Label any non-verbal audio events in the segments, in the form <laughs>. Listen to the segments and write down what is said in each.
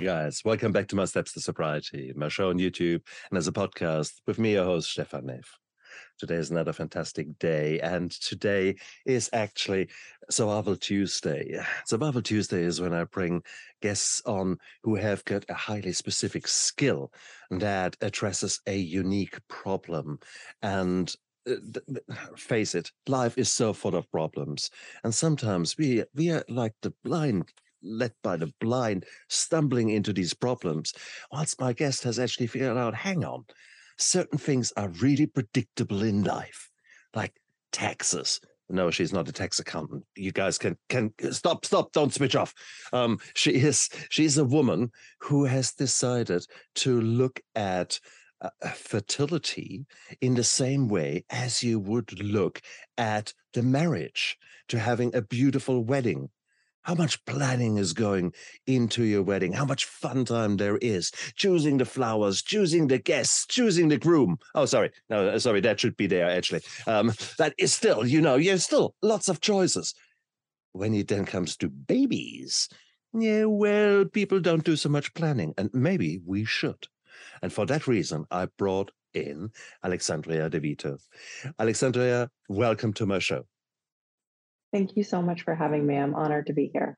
Hi, guys. Welcome back to My Steps to Sobriety, my show on YouTube and as a podcast with me, your host, Stefan Neff. Today is another fantastic day, and today is actually Survival Tuesday. Survival Tuesday is when I bring guests on who have got a highly specific skill that addresses a unique problem. And uh, face it, life is so full of problems, and sometimes we we are like the blind led by the blind, stumbling into these problems, whilst my guest has actually figured out hang on, certain things are really predictable in life, like taxes. No, she's not a tax accountant. You guys can can stop, stop, don't switch off. Um, she is she's a woman who has decided to look at uh, fertility in the same way as you would look at the marriage to having a beautiful wedding how much planning is going into your wedding, how much fun time there is, choosing the flowers, choosing the guests, choosing the groom. Oh, sorry. No, uh, sorry, that should be there actually. Um, that is still, you know, you're still lots of choices. When it then comes to babies, yeah, well, people don't do so much planning, and maybe we should. And for that reason, I brought in Alexandria DeVito. Alexandria, welcome to my show. Thank you so much for having me. I'm honored to be here.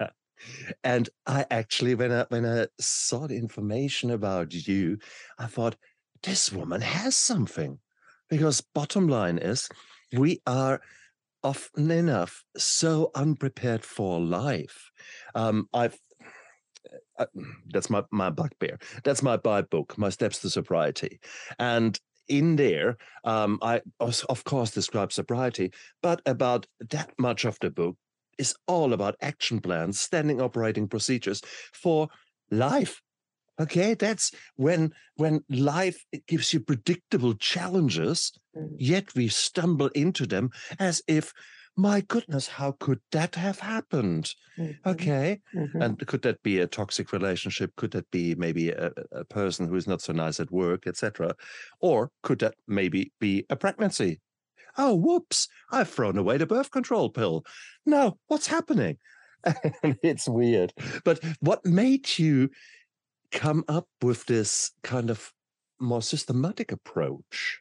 <laughs> and I actually, when I when I saw the information about you, I thought this woman has something, because bottom line is, we are often enough so unprepared for life. Um, I've uh, that's my my bugbear. That's my Bible book, my steps to sobriety, and in there, um, I of course describe sobriety, but about that much of the book is all about action plans, standing operating procedures for life. Okay, that's when when life gives you predictable challenges, mm. yet we stumble into them as if my goodness, how could that have happened? Mm-hmm. Okay. Mm-hmm. And could that be a toxic relationship? Could that be maybe a, a person who is not so nice at work, etc.? Or could that maybe be a pregnancy? Oh, whoops, I've thrown away the birth control pill. No, what's happening? <laughs> it's weird. But what made you come up with this kind of more systematic approach?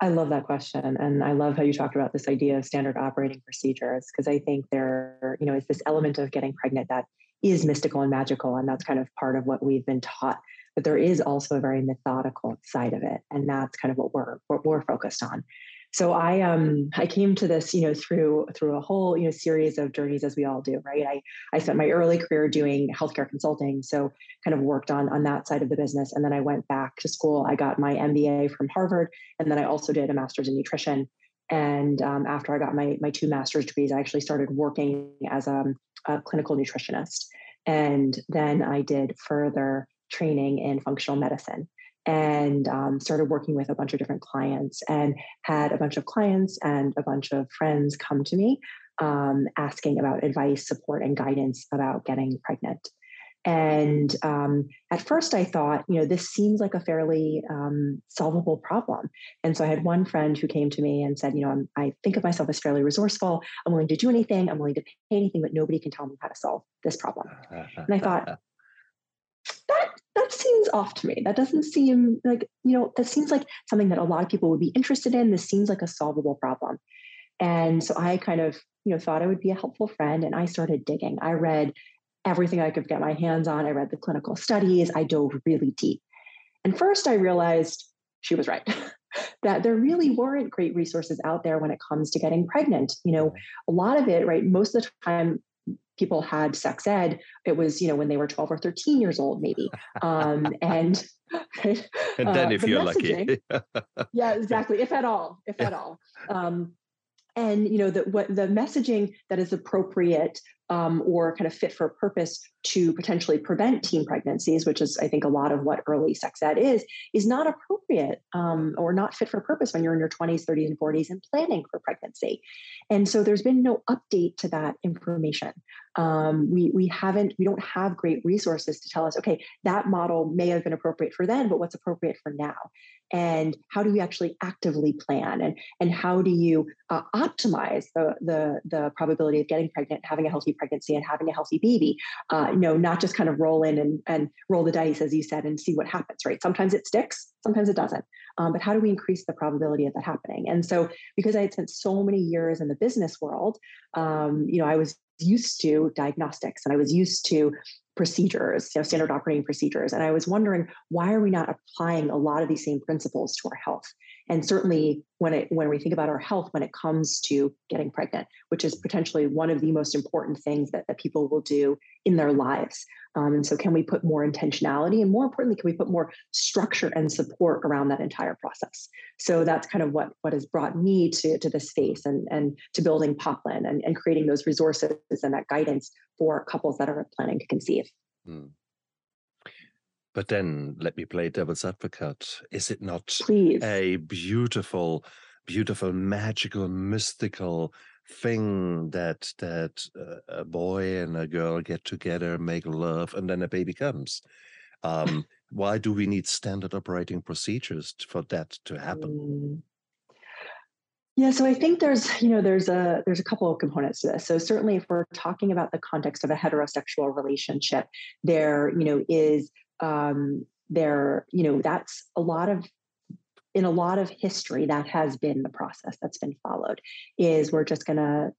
I love that question. And I love how you talked about this idea of standard operating procedures, because I think there, you know, is this element of getting pregnant that is mystical and magical. And that's kind of part of what we've been taught. But there is also a very methodical side of it. And that's kind of what we're what we're focused on. So I um I came to this, you know, through through a whole, you know, series of journeys as we all do, right? I I spent my early career doing healthcare consulting, so kind of worked on on that side of the business and then I went back to school. I got my MBA from Harvard and then I also did a master's in nutrition. And um, after I got my my two master's degrees, I actually started working as a, a clinical nutritionist. And then I did further training in functional medicine and um, started working with a bunch of different clients and had a bunch of clients and a bunch of friends come to me um, asking about advice, support, and guidance about getting pregnant. And um, at first, I thought, you know, this seems like a fairly um, solvable problem. And so I had one friend who came to me and said, you know, I'm, i think of myself as fairly resourceful. I'm willing to do anything. I'm willing to pay anything, but nobody can tell me how to solve this problem. and I thought, <laughs> that that seems off to me. That doesn't seem like, you know, that seems like something that a lot of people would be interested in. This seems like a solvable problem. And so I kind of, you know, thought I would be a helpful friend and I started digging. I read everything I could get my hands on. I read the clinical studies. I dove really deep. And first I realized she was right. <laughs> that there really weren't great resources out there when it comes to getting pregnant. You know, a lot of it, right? Most of the time, people had sex ed, it was, you know, when they were 12 or 13 years old, maybe. Um, and right, <laughs> and then uh, if the you're lucky. <laughs> yeah, exactly. If at all, if yeah. at all. Um, and you know the what the messaging that is appropriate um, or kind of fit for purpose to potentially prevent teen pregnancies, which is I think a lot of what early sex ed is, is not appropriate um, or not fit for purpose when you're in your 20s, 30s, and 40s and planning for pregnancy. And so there's been no update to that information. Um, we we haven't we don't have great resources to tell us okay that model may have been appropriate for then but what's appropriate for now? And how do you actually actively plan? And and how do you uh, optimize the, the the probability of getting pregnant having a healthy pregnancy and having a healthy baby? Uh, you know not just kind of roll in and, and roll the dice as you said and see what happens right? Sometimes it sticks sometimes it doesn't. Um, but how do we increase the probability of that happening? And so because i had spent so many years in the business world um, you know i was used to diagnostics and I was used to procedures, you know, standard operating procedures. And I was wondering why are we not applying a lot of these same principles to our health? And certainly when it when we think about our health when it comes to getting pregnant, which is potentially one of the most important things that, that people will do in their lives. Um, and so can we put more intentionality and more importantly, can we put more structure and support around that entire process? So that's kind of what what has brought me to, to this space and, and to building Poplin and, and creating those resources and that guidance for couples that are planning to conceive. Mm. But then let me play devil's advocate. Is it not Please. a beautiful, beautiful, magical, mystical thing that that uh, a boy and a girl get together, make love, and then a baby comes? Um, <laughs> why do we need standard operating procedures for that to happen? Mm. Yeah, so I think there's, you know, there's a there's a couple of components to this. So certainly if we're talking about the context of a heterosexual relationship, there, you know, is um, there, you know, that's a lot of in a lot of history that has been the process that's been followed is we're just going to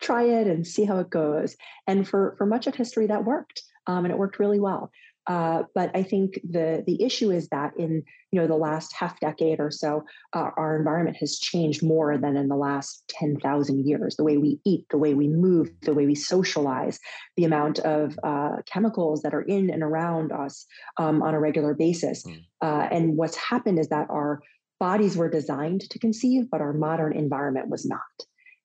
try it and see how it goes. And for for much of history that worked um, and it worked really well uh, but I think the the issue is that in you know the last half decade or so, uh, our environment has changed more than in the last ten thousand years. The way we eat, the way we move, the way we socialize, the amount of uh, chemicals that are in and around us um, on a regular basis. Mm. and what's happened is that our bodies were designed to conceive, but our modern environment was not.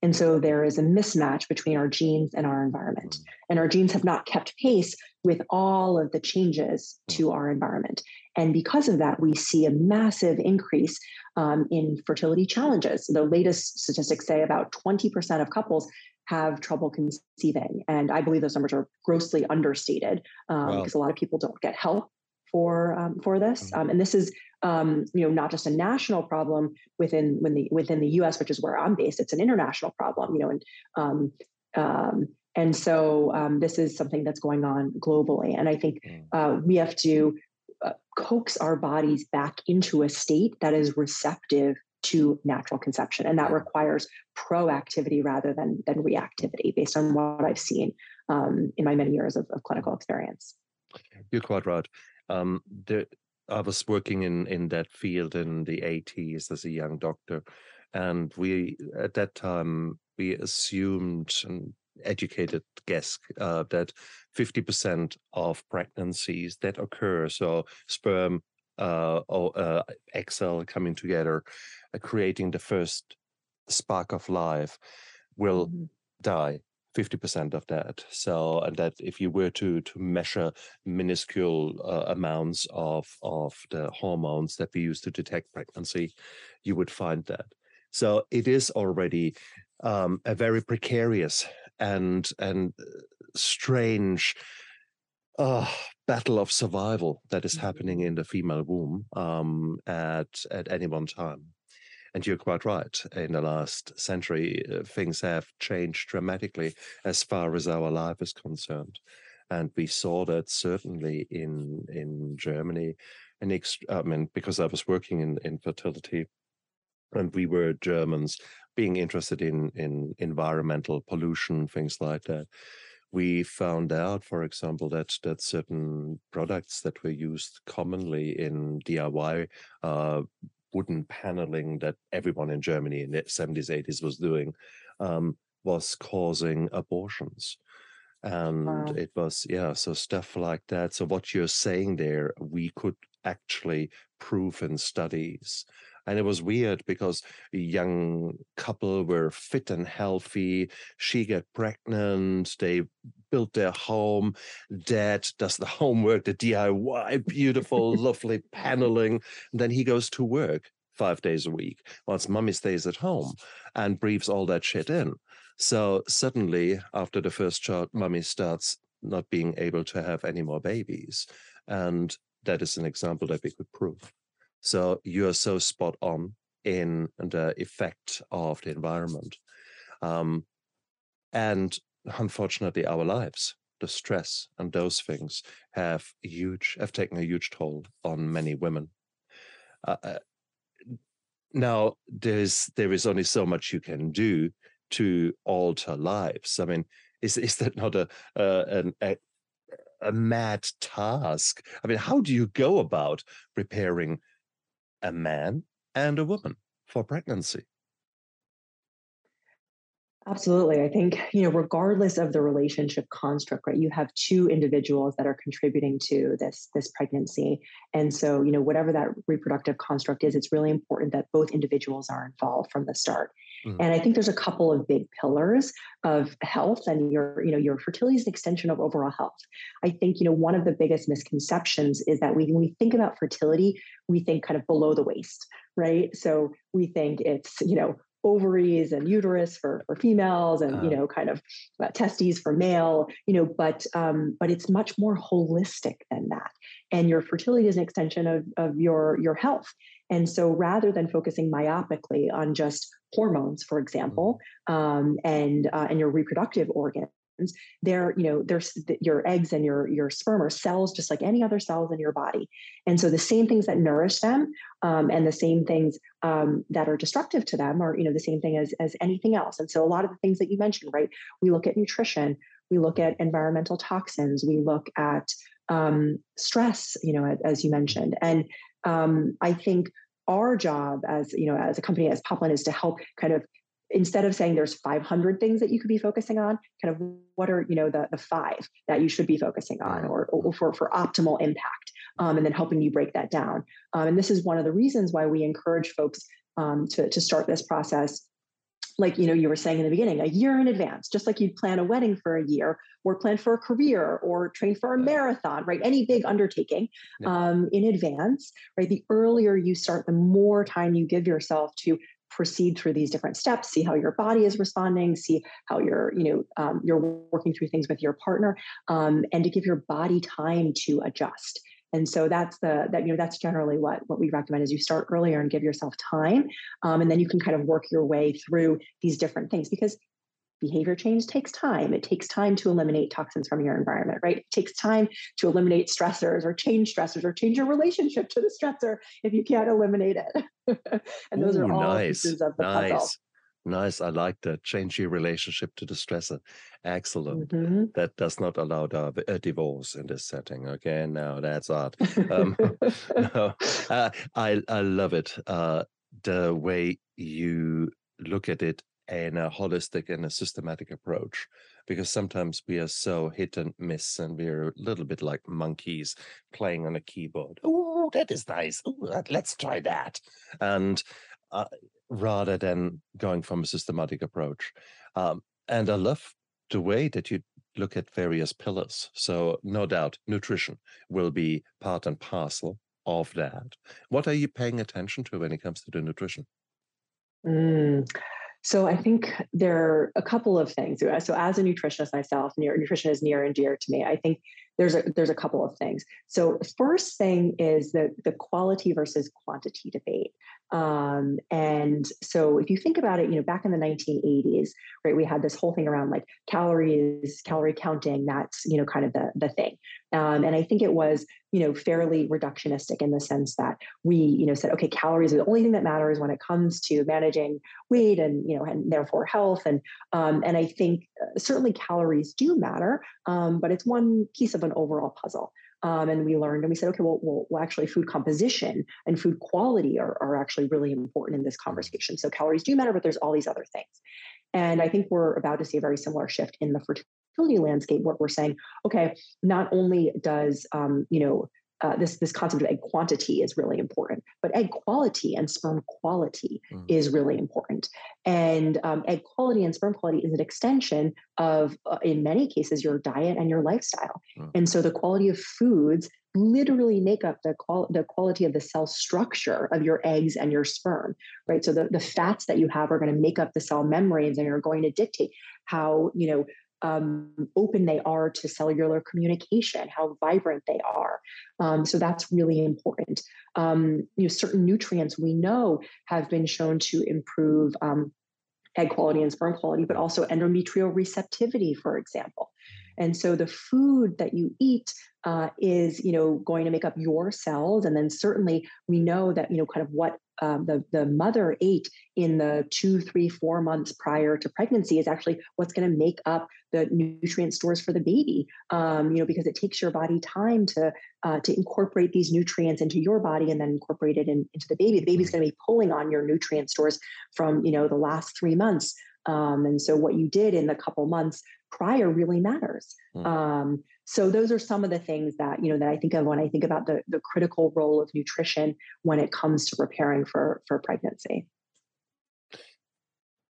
And so there is a mismatch between our genes and our environment. And our genes have not kept pace with all of the changes to our environment. And because of that, we see a massive increase um, in fertility challenges. The latest statistics say about 20% of couples have trouble conceiving. And I believe those numbers are grossly understated um, wow. because a lot of people don't get help for um, for this. Mm. Um, and this is um, you know, not just a national problem within when the within the U.S., which is where I'm based. It's an international problem, you know, and um, um, and so um, this is something that's going on globally. And I think mm. uh, we have to uh, coax our bodies back into a state that is receptive to natural conception, and that requires proactivity rather than than reactivity, based on what I've seen um, in my many years of, of clinical experience. You're quite right. Um, there, I was working in in that field in the 80s as a young doctor, and we at that time we assumed and educated guess uh, that 50% of pregnancies that occur, so sperm uh, or uh, egg cell coming together, uh, creating the first spark of life, will mm-hmm. die 50% of that. So, and that if you were to to measure minuscule uh, amounts of of the hormones that we use to detect pregnancy, you would find that. So it is already um, a very precarious and and uh, strange uh, battle of survival that is happening mm-hmm. in the female womb um, at at any one time. And you're quite right. In the last century, uh, things have changed dramatically as far as our life is concerned. And we saw that certainly in in Germany. And I mean, because I was working in, in fertility, and we were Germans being interested in in environmental pollution, things like that we found out, for example, that that certain products that were used commonly in DIY uh, wooden paneling that everyone in Germany in the 70s, 80s was doing um, was causing abortions. And wow. it was, yeah, so stuff like that. So, what you're saying there, we could actually prove in studies. And it was weird because a young couple were fit and healthy. She got pregnant. They built their home. Dad does the <laughs> homework, the DIY, beautiful, <laughs> lovely paneling. And then he goes to work five days a week, whilst mummy stays at home and breathes all that shit in. So suddenly, after the first child, mummy starts not being able to have any more babies. And that is an example that we could prove. So you are so spot on in the effect of the environment. Um, and unfortunately, our lives, the stress and those things have huge, have taken a huge toll on many women. Uh, uh now, there's there is only so much you can do to alter lives. I mean, is is that not a an, a, a mad task? I mean, how do you go about preparing a man and a woman for pregnancy? Absolutely. I think, you know, regardless of the relationship construct, right, you have two individuals that are contributing to this, this pregnancy. And so, you know, whatever that reproductive construct is, it's really important that both individuals are involved from the start. Mm. And I think there's a couple of big pillars of health and your, you know, your fertility is an extension of overall health. I think, you know, one of the biggest misconceptions is that we, when we think about fertility, we think kind of below the waist, right? So we think it's, you know, ovaries and uterus for, for females and uh, you know kind of uh, testes for male you know but um, but it's much more holistic than that and your fertility is an extension of, of your your health and so rather than focusing myopically on just hormones for example mm. um, and uh, and your reproductive organs they're you know there's your eggs and your your sperm are cells just like any other cells in your body. And so the same things that nourish them um, and the same things um, that are destructive to them are you know the same thing as as anything else. And so a lot of the things that you mentioned right? We look at nutrition we look at environmental toxins we look at um, stress you know as you mentioned. And um, i think our job as you know as a company as Poplin is to help kind of instead of saying there's 500 things that you could be focusing on kind of what are you know the, the five that you should be focusing on or, or for, for optimal impact um, and then helping you break that down. Um, and this is one of the reasons why we encourage folks um, to, to start this process like you know you were saying in the beginning a year in advance just like you'd plan a wedding for a year or plan for a career or train for a marathon right? Any big undertaking yeah. um, in advance right? The earlier you start the more time you give yourself to proceed through these different steps see how your body is responding see how you're you know um, you're working through things with your partner um, and to give your body time to adjust and so that's the that you know that's generally what what we recommend is you start earlier and give yourself time um, and then you can kind of work your way through these different things because behavior change takes time. It takes time to eliminate toxins from your environment, right? It takes time to eliminate stressors or change stressors or change your relationship to the stressor if you can't eliminate it. <laughs> and those Ooh, are all nice. pieces of the nice. puzzle. Nice. I like that. Change your relationship to the stressor. Excellent. Mm-hmm. That does not allow a divorce in this setting. Okay. Now that's art. Um, <laughs> <laughs> no, uh, I, I love it. Uh, the way you look at it in a holistic and a systematic approach because sometimes we are so hit and miss and we're a little bit like monkeys playing on a keyboard oh that is nice Ooh, let's try that and uh, rather than going from a systematic approach um, and i love the way that you look at various pillars so no doubt nutrition will be part and parcel of that what are you paying attention to when it comes to the nutrition mm. So I think there are a couple of things. So as a nutritionist myself, nutrition is near and dear to me. I think there's a there's a couple of things. So first thing is the the quality versus quantity debate. Um, and so if you think about it, you know, back in the 1980s, right, we had this whole thing around like calories, calorie counting. That's you know kind of the the thing. Um, and I think it was you know fairly reductionistic in the sense that we you know said okay calories are the only thing that matters when it comes to managing weight and you know and therefore health and um, and I think certainly calories do matter, um, but it's one piece of an overall puzzle. Um, and we learned and we said, okay, well, well, well, actually, food composition and food quality are, are actually really important in this conversation. So calories do matter, but there's all these other things. And I think we're about to see a very similar shift in the fertility landscape where we're saying, okay, not only does um, you know uh, this this concept of egg quantity is really important, but egg quality and sperm quality mm. is really important. And um, egg quality and sperm quality is an extension of, uh, in many cases, your diet and your lifestyle. Mm. And so the quality of foods literally make up the, qual- the quality of the cell structure of your eggs and your sperm, right? So the, the fats that you have are going to make up the cell membranes and are going to dictate how, you know, um, open they are to cellular communication, how vibrant they are. Um, so that's really important. Um, you know, certain nutrients we know have been shown to improve um, egg quality and sperm quality, but also endometrial receptivity, for example. And so the food that you eat uh, is, you know, going to make up your cells. And then certainly we know that, you know, kind of what um, the, the mother ate in the two, three, four months prior to pregnancy is actually what's going to make up the nutrient stores for the baby. Um, you know, because it takes your body time to uh, to incorporate these nutrients into your body and then incorporate it in, into the baby. The baby's mm. going to be pulling on your nutrient stores from you know the last three months. Um, and so what you did in the couple months prior really matters. Mm. So those are some of the things that you know that I think of when I think about the the critical role of nutrition when it comes to preparing for for pregnancy.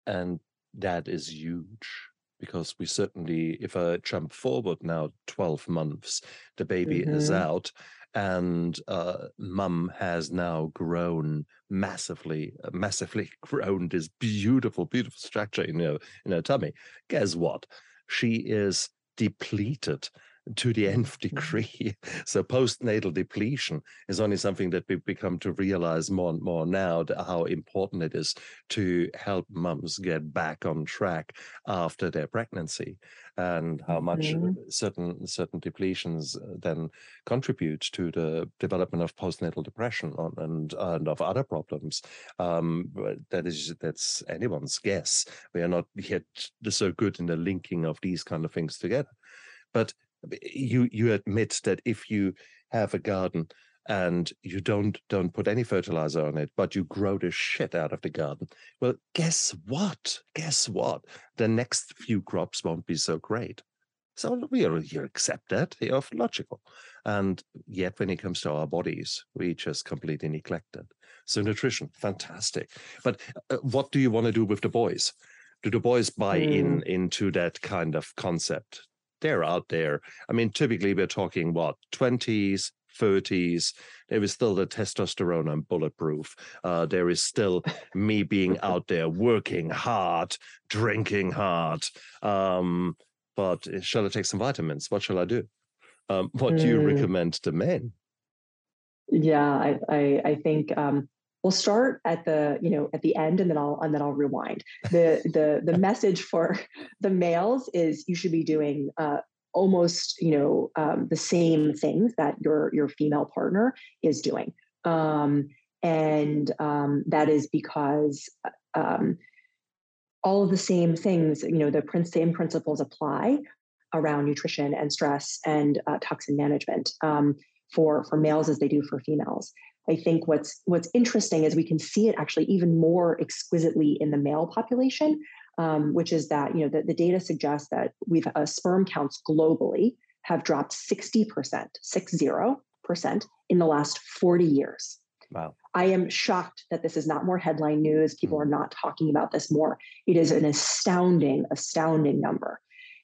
And that is huge because we certainly, if I jump forward now 12 months, the baby mm-hmm. is out and uh, mum has now grown massively, uh, massively <laughs> grown this beautiful, beautiful structure in her, in her tummy. Guess what? She is depleted to the nth mm-hmm. degree. <laughs> So postnatal depletion is only something that we become to realize more and more now how important it is to help mums get back on track after their pregnancy and how much mm-hmm. certain certain depletions uh, then contribute to the development of postnatal depression and and of other problems. Um, that is that's anyone's guess. We are not yet so good in the linking of these kind of things together. But you you admit that if you have a garden and you don't don't put any fertilizer on it but you grow the shit out of the garden well guess what? Guess what? The next few crops won't be so great. So we are you accept that you're logical. And yet when it comes to our bodies we just completely neglect it. So nutrition fantastic. But uh, what do you want to do with the boys? Do the boys buy mm. in into that kind of concept they're out there. I mean, typically we're talking what, 20s, 30s, there is still the testosterone and bulletproof. Uh, there is still me being <laughs> out there working hard, drinking hard. Um, but eh, shall I take some vitamins? What shall I do? Um, what do you mm. recommend to men? Yeah, I, I, I think um, we'll start at the you know at the end and then i'll and then i'll rewind. The the the message for the males is you should be doing uh, almost you know um, the same things that your your female partner is doing. Um, and um, that is because um, all of the same things you know the same principles apply around nutrition and stress and uh, toxin management um, for for males as they do for females I think what's what's interesting is we can see it actually even more exquisitely in the male population, um, which is that you know the, the data suggests that we've uh, sperm counts globally have dropped 60%, six zero percent in the last 40 years. Wow. I am shocked that this is not more headline news. People mm. are not talking about this more. It is an astounding, astounding number.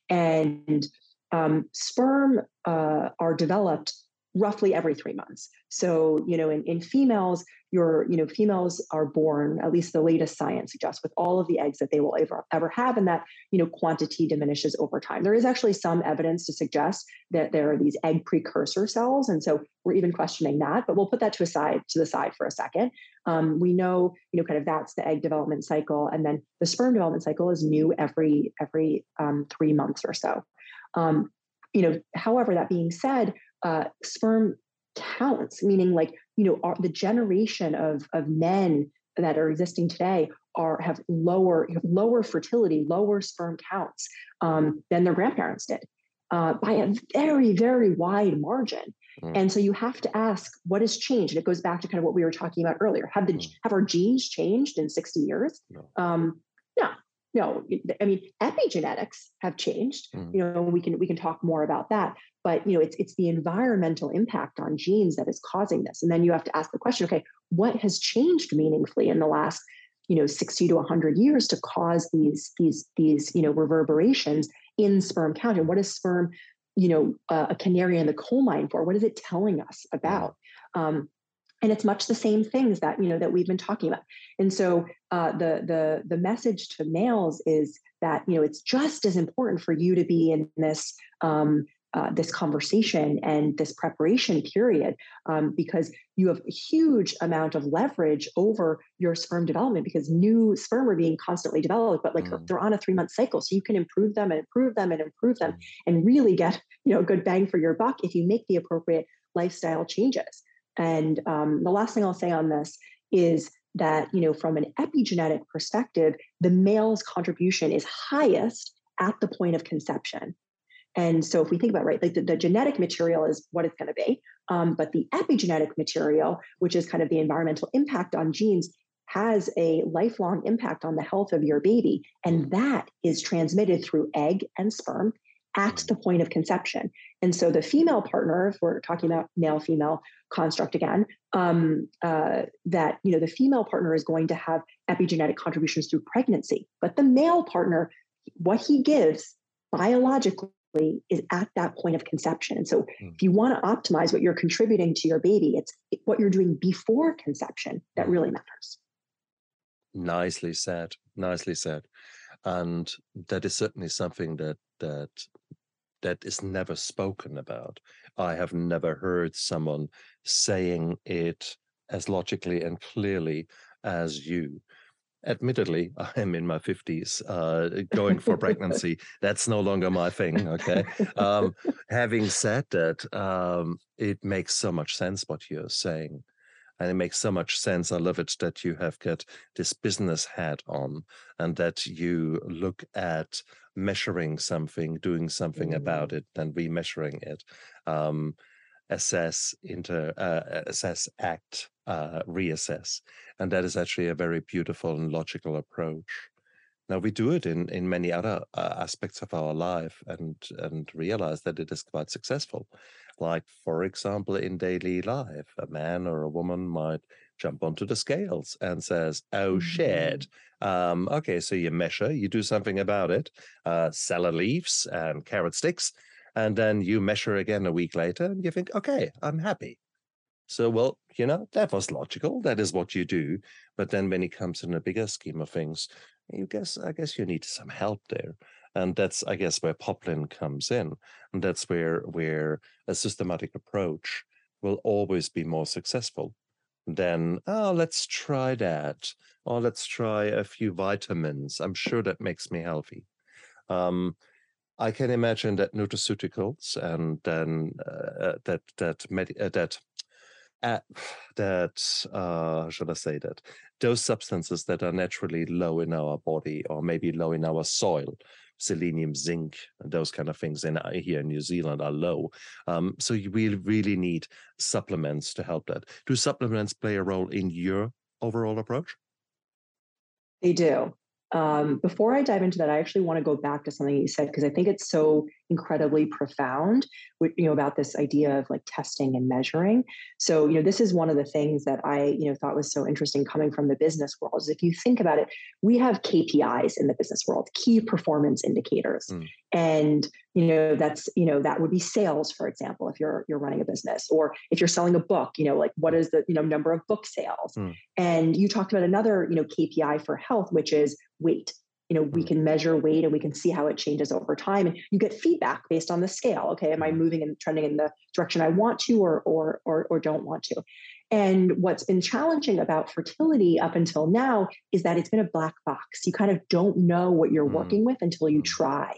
And um, sperm uh, are developed roughly every three months. So, you know, in, in females, your, you know, females are born, at least the latest science suggests, with all of the eggs that they will ever, ever have, and that, you know, quantity diminishes over time. There is actually some evidence to suggest that there are these egg precursor cells. And so we're even questioning that, but we'll put that to a side to the side for a second. Um, we know, you know, kind of that's the egg development cycle. And then the sperm development cycle is new every every um, three months or so. Um, you know, however, that being said, uh, sperm counts, meaning like you know are, the generation of of men that are existing today are have lower have lower fertility, lower sperm counts um, than their grandparents did uh, by a very very wide margin. Mm. And so you have to ask what has changed. And it goes back to kind of what we were talking about earlier. Have the mm. have our genes changed in 60 years? No. Um, no, no i mean epigenetics have changed mm. you know we can we can talk more about that but you know it's it's the environmental impact on genes that is causing this and then you have to ask the question okay what has changed meaningfully in the last you know 60 to 100 years to cause these these these you know reverberations in sperm count and what is sperm you know a, a, canary in the coal mine for? What is it telling us about? Um, and it's much the same things that you know that we've been talking about. And so uh, the the the message to males is that you know it's just as important for you to be in this um, uh, this conversation and this preparation period um, because you have a huge amount of leverage over your sperm development because new sperm are being constantly developed but like mm. they're on a three month cycle so you can improve them and improve them and improve them mm. and really get you know a good bang for your buck if you make the appropriate lifestyle changes and um, the last thing i'll say on this is that you know from an epigenetic perspective the male's contribution is highest at the point of conception and so if we think about right, like the, the genetic material is what it's going to be, um, but the epigenetic material, which is kind of the environmental impact on genes, has a lifelong impact on the health of your baby, and that is transmitted through egg and sperm at the point of conception. And so the female partner, if we're talking about male female construct again, um, uh, that you know the female partner is going to have epigenetic contributions through pregnancy, but the male partner, what he gives biologically is at that point of conception. And so mm. if you want to optimize what you're contributing to your baby, it's what you're doing before conception that hmm. really matters. Nicely said. Nicely said. And that is certainly something that that that is never spoken about. I have never heard someone saying it as logically and clearly as you admittedly, <laughs> I'm in my 50s, uh, going for <laughs> pregnancy. That's no longer my thing. Okay. Um, having said that, um, it makes so much sense what you're saying. And it makes so much sense. I love it that you have got this business hat on and that you look at measuring something, doing something mm. about it, and remeasuring it. Um, assess, inter, uh, assess, act, uh, reassess, and that is actually a very beautiful and logical approach. Now we do it in in many other uh, aspects of our life, and and realize that it is quite successful. Like for example, in daily life, a man or a woman might jump onto the scales and says, "Oh shit." Um, okay, so you measure, you do something about it, uh, celery leaves and carrot sticks, and then you measure again a week later and you think, okay, I'm happy. So, well, you know, that was logical. That is what you do. But then when it comes in a bigger scheme of things, you guess, I guess you need some help there. And that's, I guess, where Poplin comes in. And that's where, where a systematic approach will always be more successful than, oh, let's try that. Or let's try a few vitamins. I'm sure that makes me healthy. Um, I can imagine that nutraceuticals and then uh, uh that that med- uh, that uh, <sighs> that uh, should I say that those substances that are naturally low in our body or maybe low in our soil, selenium, zinc, those kind of things in uh, here in New Zealand are low. Um, so we really really need supplements to help that. Do supplements play a role in your overall approach? They do. Um, before I dive into that, I actually want to go back to something you said because I think it's so incredibly profound. You know about this idea of like testing and measuring. So you know this is one of the things that I you know thought was so interesting coming from the business world. Is if you think about it, we have KPIs in the business world, key performance indicators, mm. and you know that's you know that would be sales, for example, if you're you're running a business, or if you're selling a book, you know like what is the you know number of book sales? Mm. And you talked about another you know KPI for health, which is weight you know we mm. can measure weight and we can see how it changes over time and you get feedback based on the scale okay am i mm. moving and trending in the direction i want to or or or, or don't want to and what's been challenging about fertility up until now is that it's been a black box you kind of don't know what you're mm. working with until you try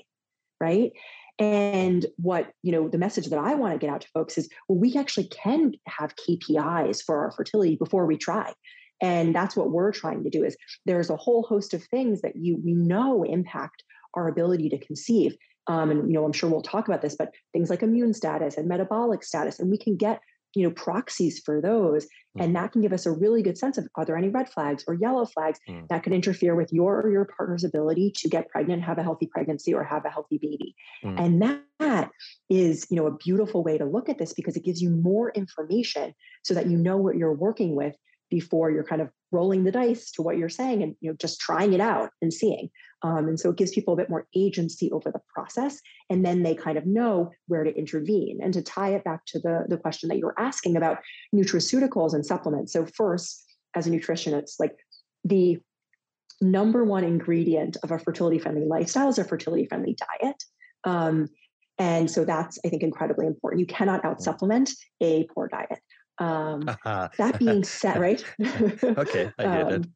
right and what you know the message that i want to get out to folks is well we actually can have kpis for our fertility before we try and that's what we're trying to do is there's a whole host of things that you we know impact our ability to conceive um, and you know i'm sure we'll talk about this but things like immune status and metabolic status and we can get you know proxies for those mm. and that can give us a really good sense of are there any red flags or yellow flags mm. that could interfere with your or your partner's ability to get pregnant have a healthy pregnancy or have a healthy baby mm. and that, that is you know a beautiful way to look at this because it gives you more information so that you know what you're working with before you're kind of rolling the dice to what you're saying and you know just trying it out and seeing. Um, and so it gives people a bit more agency over the process and then they kind of know where to intervene. And to tie it back to the, the question that you were asking about nutraceuticals and supplements. So first as a nutritionist like the number one ingredient of a fertility friendly lifestyle is a fertility friendly diet. Um, and so that's i think incredibly important. You cannot out supplement a poor diet um, that being said, right? <laughs> okay, I <laughs> get um, it.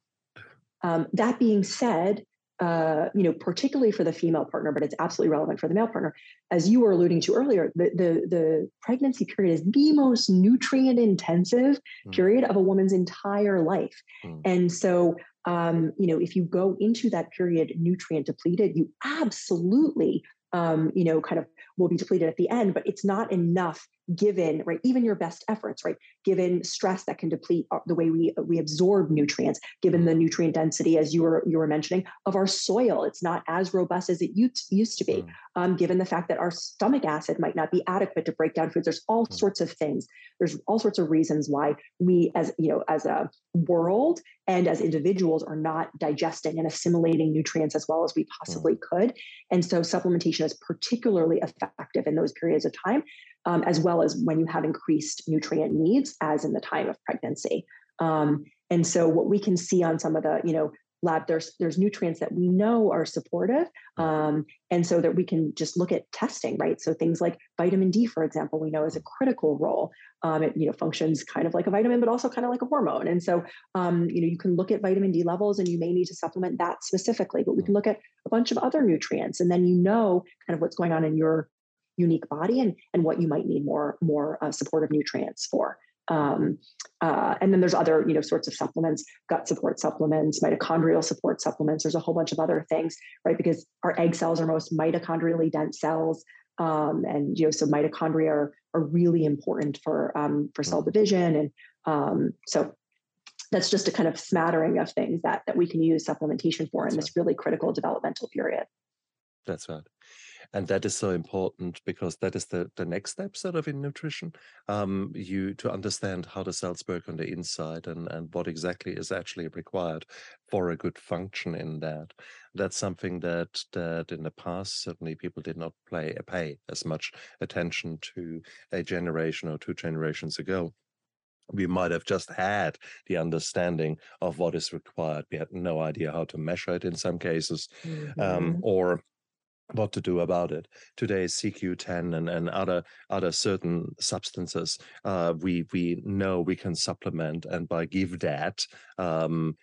Um, that being said, uh, you know, particularly for the female partner, but it's absolutely relevant for the male partner. As you were alluding to earlier, the the, the pregnancy period is the most nutrient intensive mm. period of a woman's entire life, mm. and so um, you know, if you go into that period nutrient depleted, you absolutely um, you know, kind of will be depleted at the end, but it's not enough given right even your best efforts right given stress that can deplete the way we we absorb nutrients given the nutrient density as you were you were mentioning of our soil it's not as robust as it used, to be mm. um, given the fact that our stomach acid might not be adequate to break down foods there's all mm. sorts of things there's all sorts of reasons why we as you know as a world and as individuals are not digesting and assimilating nutrients as well as we possibly mm. could and so supplementation is particularly effective in those periods of time um, as well as when you have increased nutrient needs, as in the time of pregnancy. Um, and so, what we can see on some of the, you know, lab, there's there's nutrients that we know are supportive, um, and so that we can just look at testing, right? So things like vitamin D, for example, we know is a critical role. Um, it you know functions kind of like a vitamin, but also kind of like a hormone. And so, um, you know, you can look at vitamin D levels, and you may need to supplement that specifically. But we can look at a bunch of other nutrients, and then you know kind of what's going on in your unique body and and what you might need more more uh, supportive nutrients for. Um, uh, and then there's other you know sorts of supplements gut support supplements mitochondrial support supplements. There's a whole bunch of other things right? Because our egg cells are most mitochondrially dense cells. Um, and you know so mitochondria are, are really important for um, for cell division and um, so that's just a kind of smattering of things that that we can use supplementation for in this really critical developmental period. That's right and that is so important because that is the the next step sort of in nutrition um, you to understand how the cells work on the inside and and what exactly is actually required for a good function in that that's something that that in the past certainly people did not play pay as much attention to a generation or two generations ago we might have just had the understanding of what is required. We had no idea how to measure it in some cases, um, mm-hmm. um, or what to do about it. Today, CoQ10 and, and other other certain substances, uh, we we know we can supplement, and by give that, um,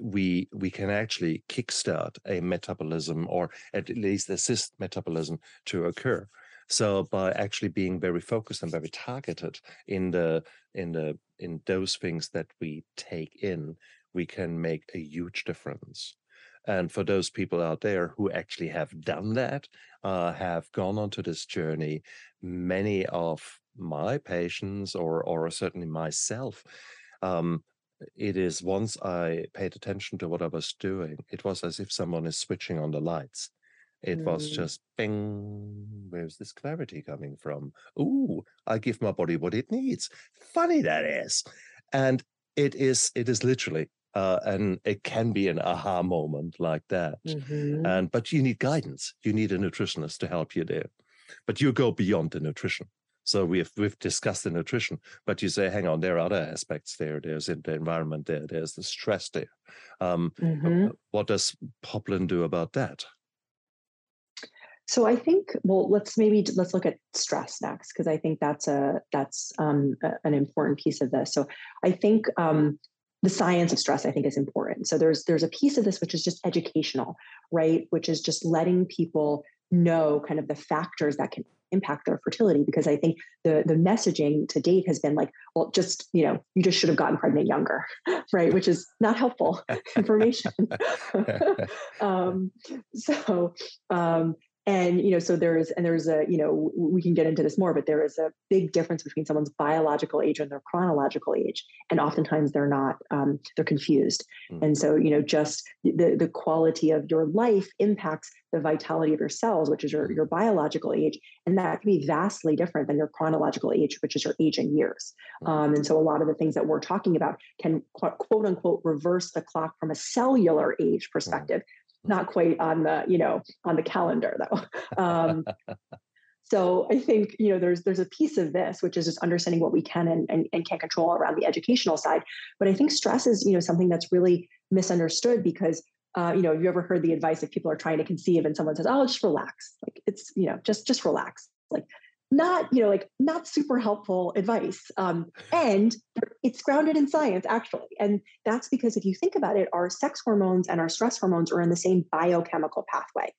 we we can actually kickstart a metabolism, or at least assist metabolism to occur. So by actually being very focused and very targeted in the in the in those things that we take in, we can make a huge difference. And for those people out there who actually have done that, uh, have gone onto this journey, many of my patients, or or certainly myself, um, it is once I paid attention to what I was doing, it was as if someone is switching on the lights. It mm. was just bing, where's this clarity coming from? Ooh, I give my body what it needs. Funny that is. And it is it is literally uh, and it can be an aha moment like that. Mm-hmm. And but you need guidance. You need a nutritionist to help you there. But you go beyond the nutrition. So we've we've discussed the nutrition, but you say, hang on, there are other aspects there. There's the environment there. There's the stress there. Um, mm-hmm. What does Poplin do about that? So I think, well, let's maybe let's look at stress next because I think that's a that's um, a, an important piece of this. So I think um, the science of stress i think is important. So there's there's a piece of this which is just educational right? Which is just letting people know kind of the factors that can impact their fertility because i think the the messaging to date has been like well just you know you just should have gotten pregnant younger <laughs> right? Which is not helpful <laughs> information. <laughs> Um, so um, and you know so there is and there's a you know we can get into this more but there is a big difference between someone's biological age and their chronological age and oftentimes they're not um, they're confused mm. and so you know just the the quality of your life impacts the vitality of your cells which is your, your biological age and that can be vastly different than your chronological age which is your age in years mm. um, and so a lot of the things that we're talking about can quote unquote reverse the clock from a cellular age mm. perspective not quite on the you know on the calendar though. <laughs> Um, so i think you know there's there's a piece of this which is just understanding what we can and, and, and can't control around the educational side. But i think stress is you know something that's really misunderstood because uh, you know have you ever heard the advice if people are trying to conceive and someone says oh just relax. Like it's you know just just relax. Like not you know like not super helpful advice um, and it's grounded in science actually and that's because if you think about it our sex hormones and our stress hormones are in the same biochemical pathway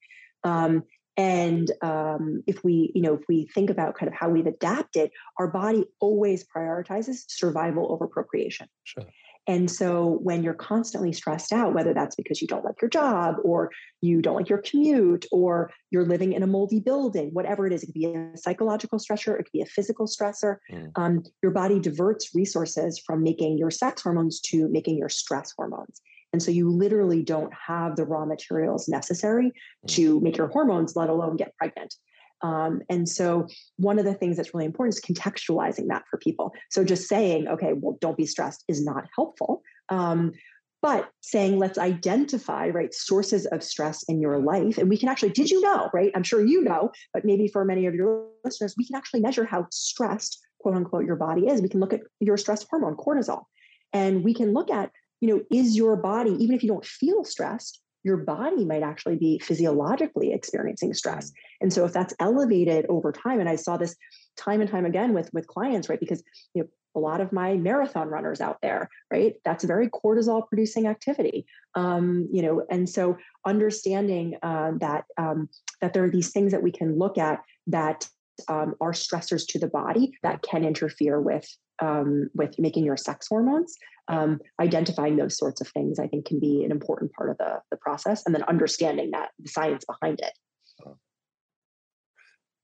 um, and um, if we you know if we think about kind of how we've adapted our body always prioritizes survival over procreation sure. And so when you're constantly stressed out, whether that's because you don't like your job or you don't like your commute or you're living in a moldy building, whatever it is, it could be a psychological stressor, it could be a physical stressor. Mm. Um, your body diverts resources from making your sex hormones to making your stress hormones. And so you literally don't have the raw materials necessary mm. to make your hormones, let alone get pregnant. Um, and so, one of the things that's really important is contextualizing that for people. So, just saying, okay, well, don't be stressed is not helpful. Um, but saying, let's identify, right, sources of stress in your life. And we can actually, did you know, right? I'm sure you know, but maybe for many of your listeners, we can actually measure how stressed, quote unquote, your body is. We can look at your stress hormone, cortisol. And we can look at, you know, is your body, even if you don't feel stressed, your body might actually be physiologically experiencing stress. Mm. And so if that's elevated over time, and I saw this time and time again with with clients, right? Because you know, a lot of my marathon runners out there, right? That's very cortisol producing activity. Um, you know, and so understanding um, that um, that there are these things that we can look at that um, are stressors to the body that can interfere with um, with making your sex hormones um, identifying those sorts of things i think can be an important part of the, the process and then understanding that the science behind it.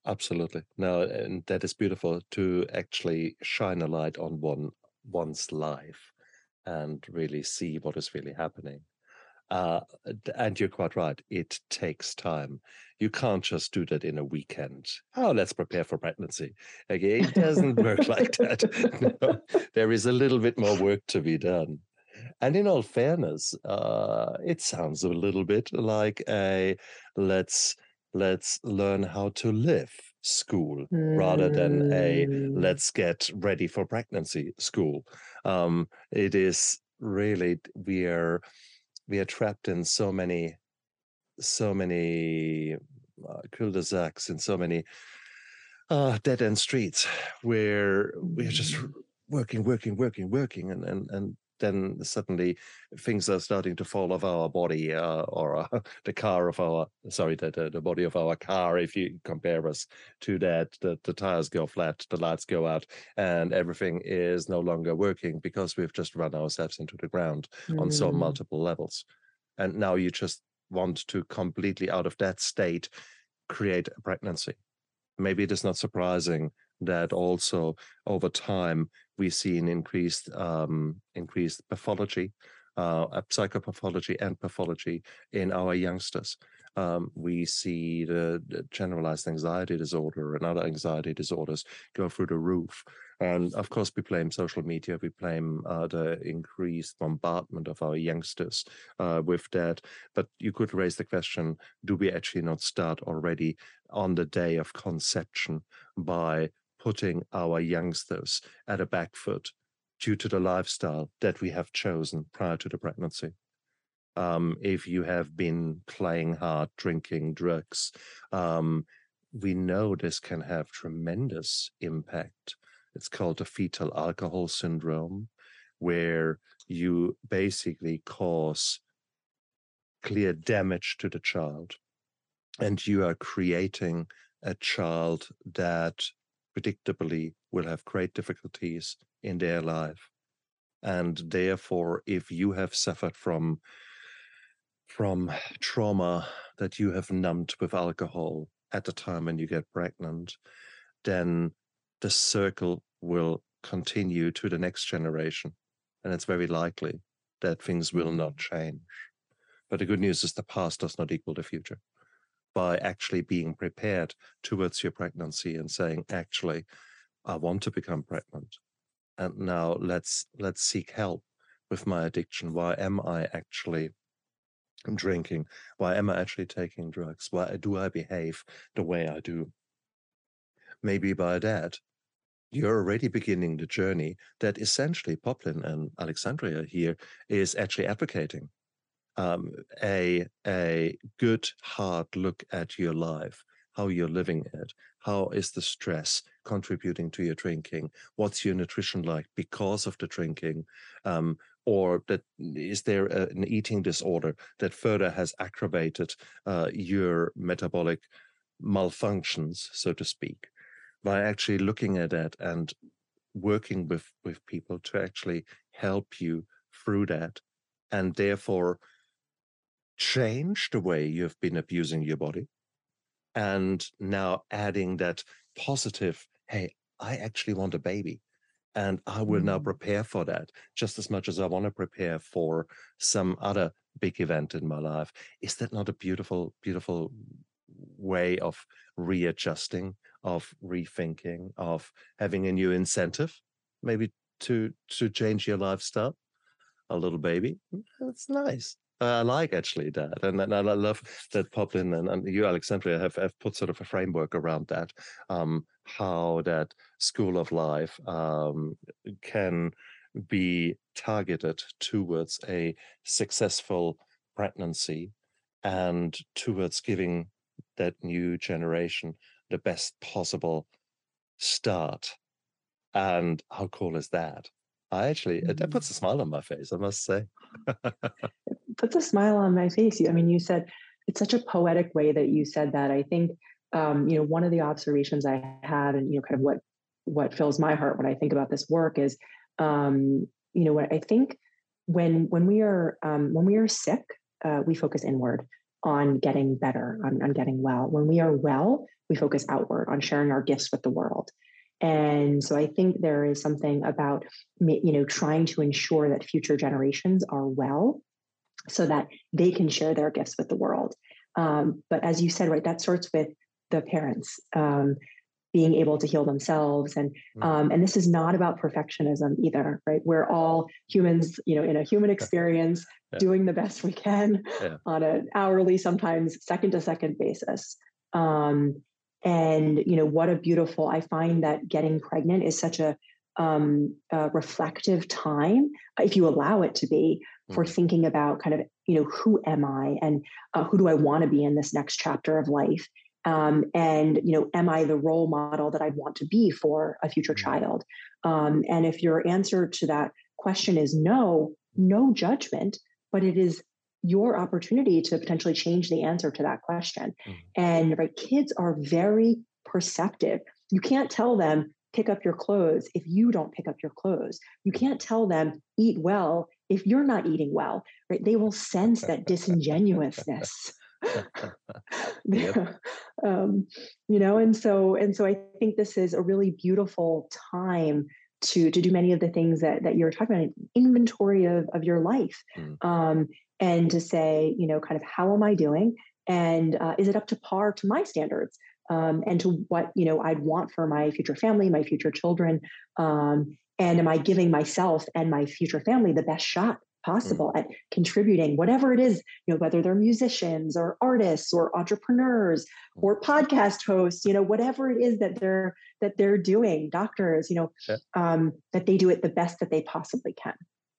Absolutely. No and that is beautiful to actually shine a light on one one's life and really see what is really happening uh, and you're quite right. It takes time. You can't just do that in a weekend. Oh, let's prepare for pregnancy. Okay, it doesn't work <laughs> like that. <laughs> No, there is a little bit more work to be done. And in all fairness, uh, it sounds a little bit like a let's let's learn how to live school mm. rather than a hmm. let's get ready for pregnancy school. Um, it is really we are we are trapped in so many so many uh, cul-de-sacs and so many uh, dead-end streets where we're just mm. working working working working and and, and then suddenly things are starting to fall off our body uh, or uh, <laughs> the car of our sorry the, the, the body of our car if you compare us to that the, the tires go flat the lights go out and everything is no longer working because we've just run ourselves into the ground mm. on so multiple levels and now you just want to completely out of that state create a pregnancy maybe it is not surprising that also over time we see an increased um, increased pathology, uh, psychopathology and pathology in our youngsters. Um, we see the, generalized anxiety disorder and other anxiety disorders go through the roof. And of course, we blame social media, we blame uh, the increased bombardment of our youngsters uh, with that. But you could raise the question do we actually not start already on the day of conception by putting our youngsters at a back foot due to the lifestyle that we have chosen prior to the pregnancy. Um, if you have been playing hard, drinking drugs, um, we know this can have tremendous impact. It's called the fetal alcohol syndrome, where you basically cause clear damage to the child and you are creating a child that predictably will have great difficulties in their life. And therefore, if you have suffered from from trauma that you have numbed with alcohol, at the time when you get pregnant, then the circle will continue to the next generation. And it's very likely that things will not mm. change. But the good news is the past does not equal the future. By actually being prepared towards your pregnancy and saying, actually, I want to become pregnant. And now let's let's seek help with my addiction. Why am I actually drinking? Why am I actually taking drugs? Why do I behave the way I do? Maybe by that, you're already beginning the journey that essentially Poplin and Alexandria here is actually advocating. Um, a a good hard look at your life, how you're living it, how is the stress contributing to your drinking, what's your nutrition like because of the drinking, um, or that is there a, an eating disorder that further has aggravated uh, your metabolic malfunctions, so to speak, by actually looking at that and working with with people to actually help you through that, and therefore change the way you've been abusing your body, and now adding that positive, hey, I actually want a baby and I will mm. now prepare for that just as much as I want to prepare for some other big event in my life. Is that not a beautiful, beautiful way of readjusting, of rethinking, of having a new incentive, maybe to to change your lifestyle? A little baby, that's nice. I like actually that, and, and I love that Poplin and, and you, Alexandria, have, have put sort of a framework around that. Um, how that school of life um, can be targeted towards a successful pregnancy and towards giving that new generation the best possible start. And how cool is that? I actually, mm-hmm. that puts a smile on my face, I must say. <laughs> puts a smile on my face. I mean, you said it's such a poetic way that you said that. I think, um, you know, one of the observations I had, and you know, kind of what what fills my heart when I think about this work is, um, you know, what I think when when we are um, when we are sick, uh, we focus inward on getting better, on, on getting well. When we are well, we focus outward on sharing our gifts with the world. And so I think there is something about you know trying to ensure that future generations are well so that they can share their gifts with the world. Um, but as you said, right, that starts with the parents um, being able to heal themselves, and mm-hmm. um, and this is not about perfectionism either, right? We're all humans, you know, in a human experience, yeah. doing the best we can yeah. on an hourly, sometimes second to second basis. Um, and you know, what a beautiful! I find that getting pregnant is such a um, reflective time, if you allow it to be, for mm-hmm. thinking about kind of you know who am i and uh, who do i want to be in this next chapter of life um, and you know am i the role model that i'd want to be for a future mm-hmm. child um, and if your answer to that question is no no judgment but it is your opportunity to potentially change the answer to that question mm-hmm. and right kids are very perceptive you can't tell them pick up your clothes if you don't pick up your clothes you can't tell them eat well if you're not eating well, right, they will sense that disingenuousness. <laughs> um, you know, and so and so I think this is a really beautiful time to to do many of the things that that you're talking about, inventory of of your life, mm. um, and to say, you know, kind of how am I doing, and uh, is it up to par to my standards? Um, and to what you know I'd want for my future family, my future children, um, and am i giving myself and my future family the best shot possible mm. at contributing whatever it is you know whether they're musicians or artists or entrepreneurs or podcast hosts you know whatever it is that they're that they're doing doctors you know yeah. um, that they do it the best that they possibly can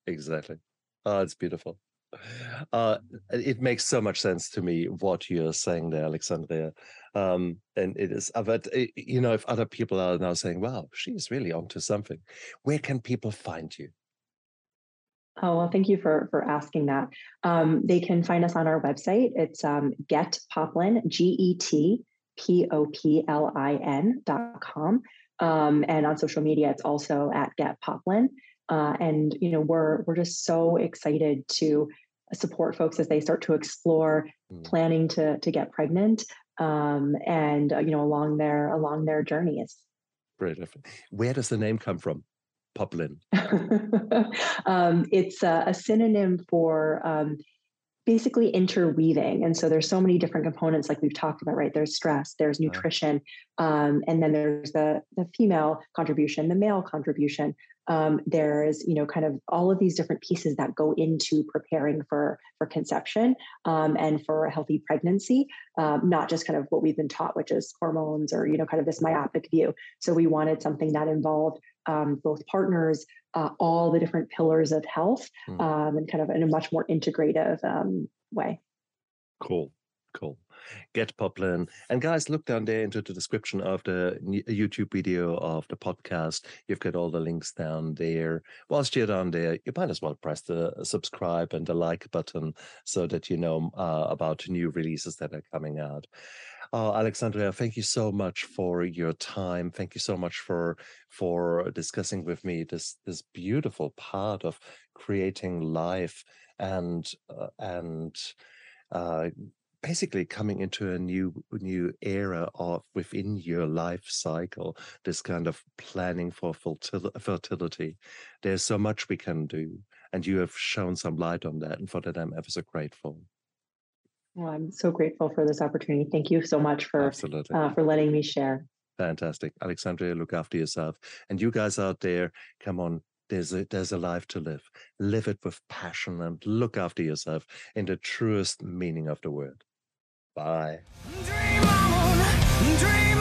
exactly oh it's beautiful uh, it makes so much sense to me what you're saying there, Alexandria. Um, and it is, uh, but eh, you know, if other people are now saying, "Wow, she's really onto something," where can people find you? Oh well, thank you for for asking that. Um, they can find us on our website. It's um, Get Poplin, G E T P O P L I N dot com, um, and on social media, it's also at Get Poplin. Uh, and you know we're we're just so excited to support folks as they start to explore mm. planning to to get pregnant um, and uh, you know along their along their journeys. Different. Where does the name come from? Poplin. <laughs> um, it's a, a, synonym for um, basically interweaving. And so there's so many different components, like we've talked about, right? There's stress, there's nutrition, um, and then there's the the female contribution, the male contribution. Um, there's you know kind of all of these different pieces that go into preparing for for conception um, and for a healthy pregnancy um, not just kind of what we've been taught which is hormones or you know kind of this myopic view. So we wanted something that involved um, both partners uh, all the different pillars of health mm. and kind of in a much more integrative um, way. Cool cool get Poplin. And guys, look down there into the description of the YouTube video of the podcast. You've got all the links down there. Whilst you're down there, you might as well press the subscribe and the like button so that you know uh, about new releases that are coming out. Uh, Alexandria, thank you so much for your time. Thank you so much for for discussing with me this this beautiful part of creating life and uh, and uh, basically coming into a new new era of within your life cycle this kind of planning for fertility. There's so much we can do and you have shown some light on that and for that i'm ever so grateful. Well, i'm so grateful for this opportunity. Thank you so much for Absolutely. Uh, for letting me share. Fantastic. Alexandria look after yourself. And you guys out there come on there's a there's a life to live. Live it with passion and look after yourself in the truest meaning of the word bye. Dream on, dream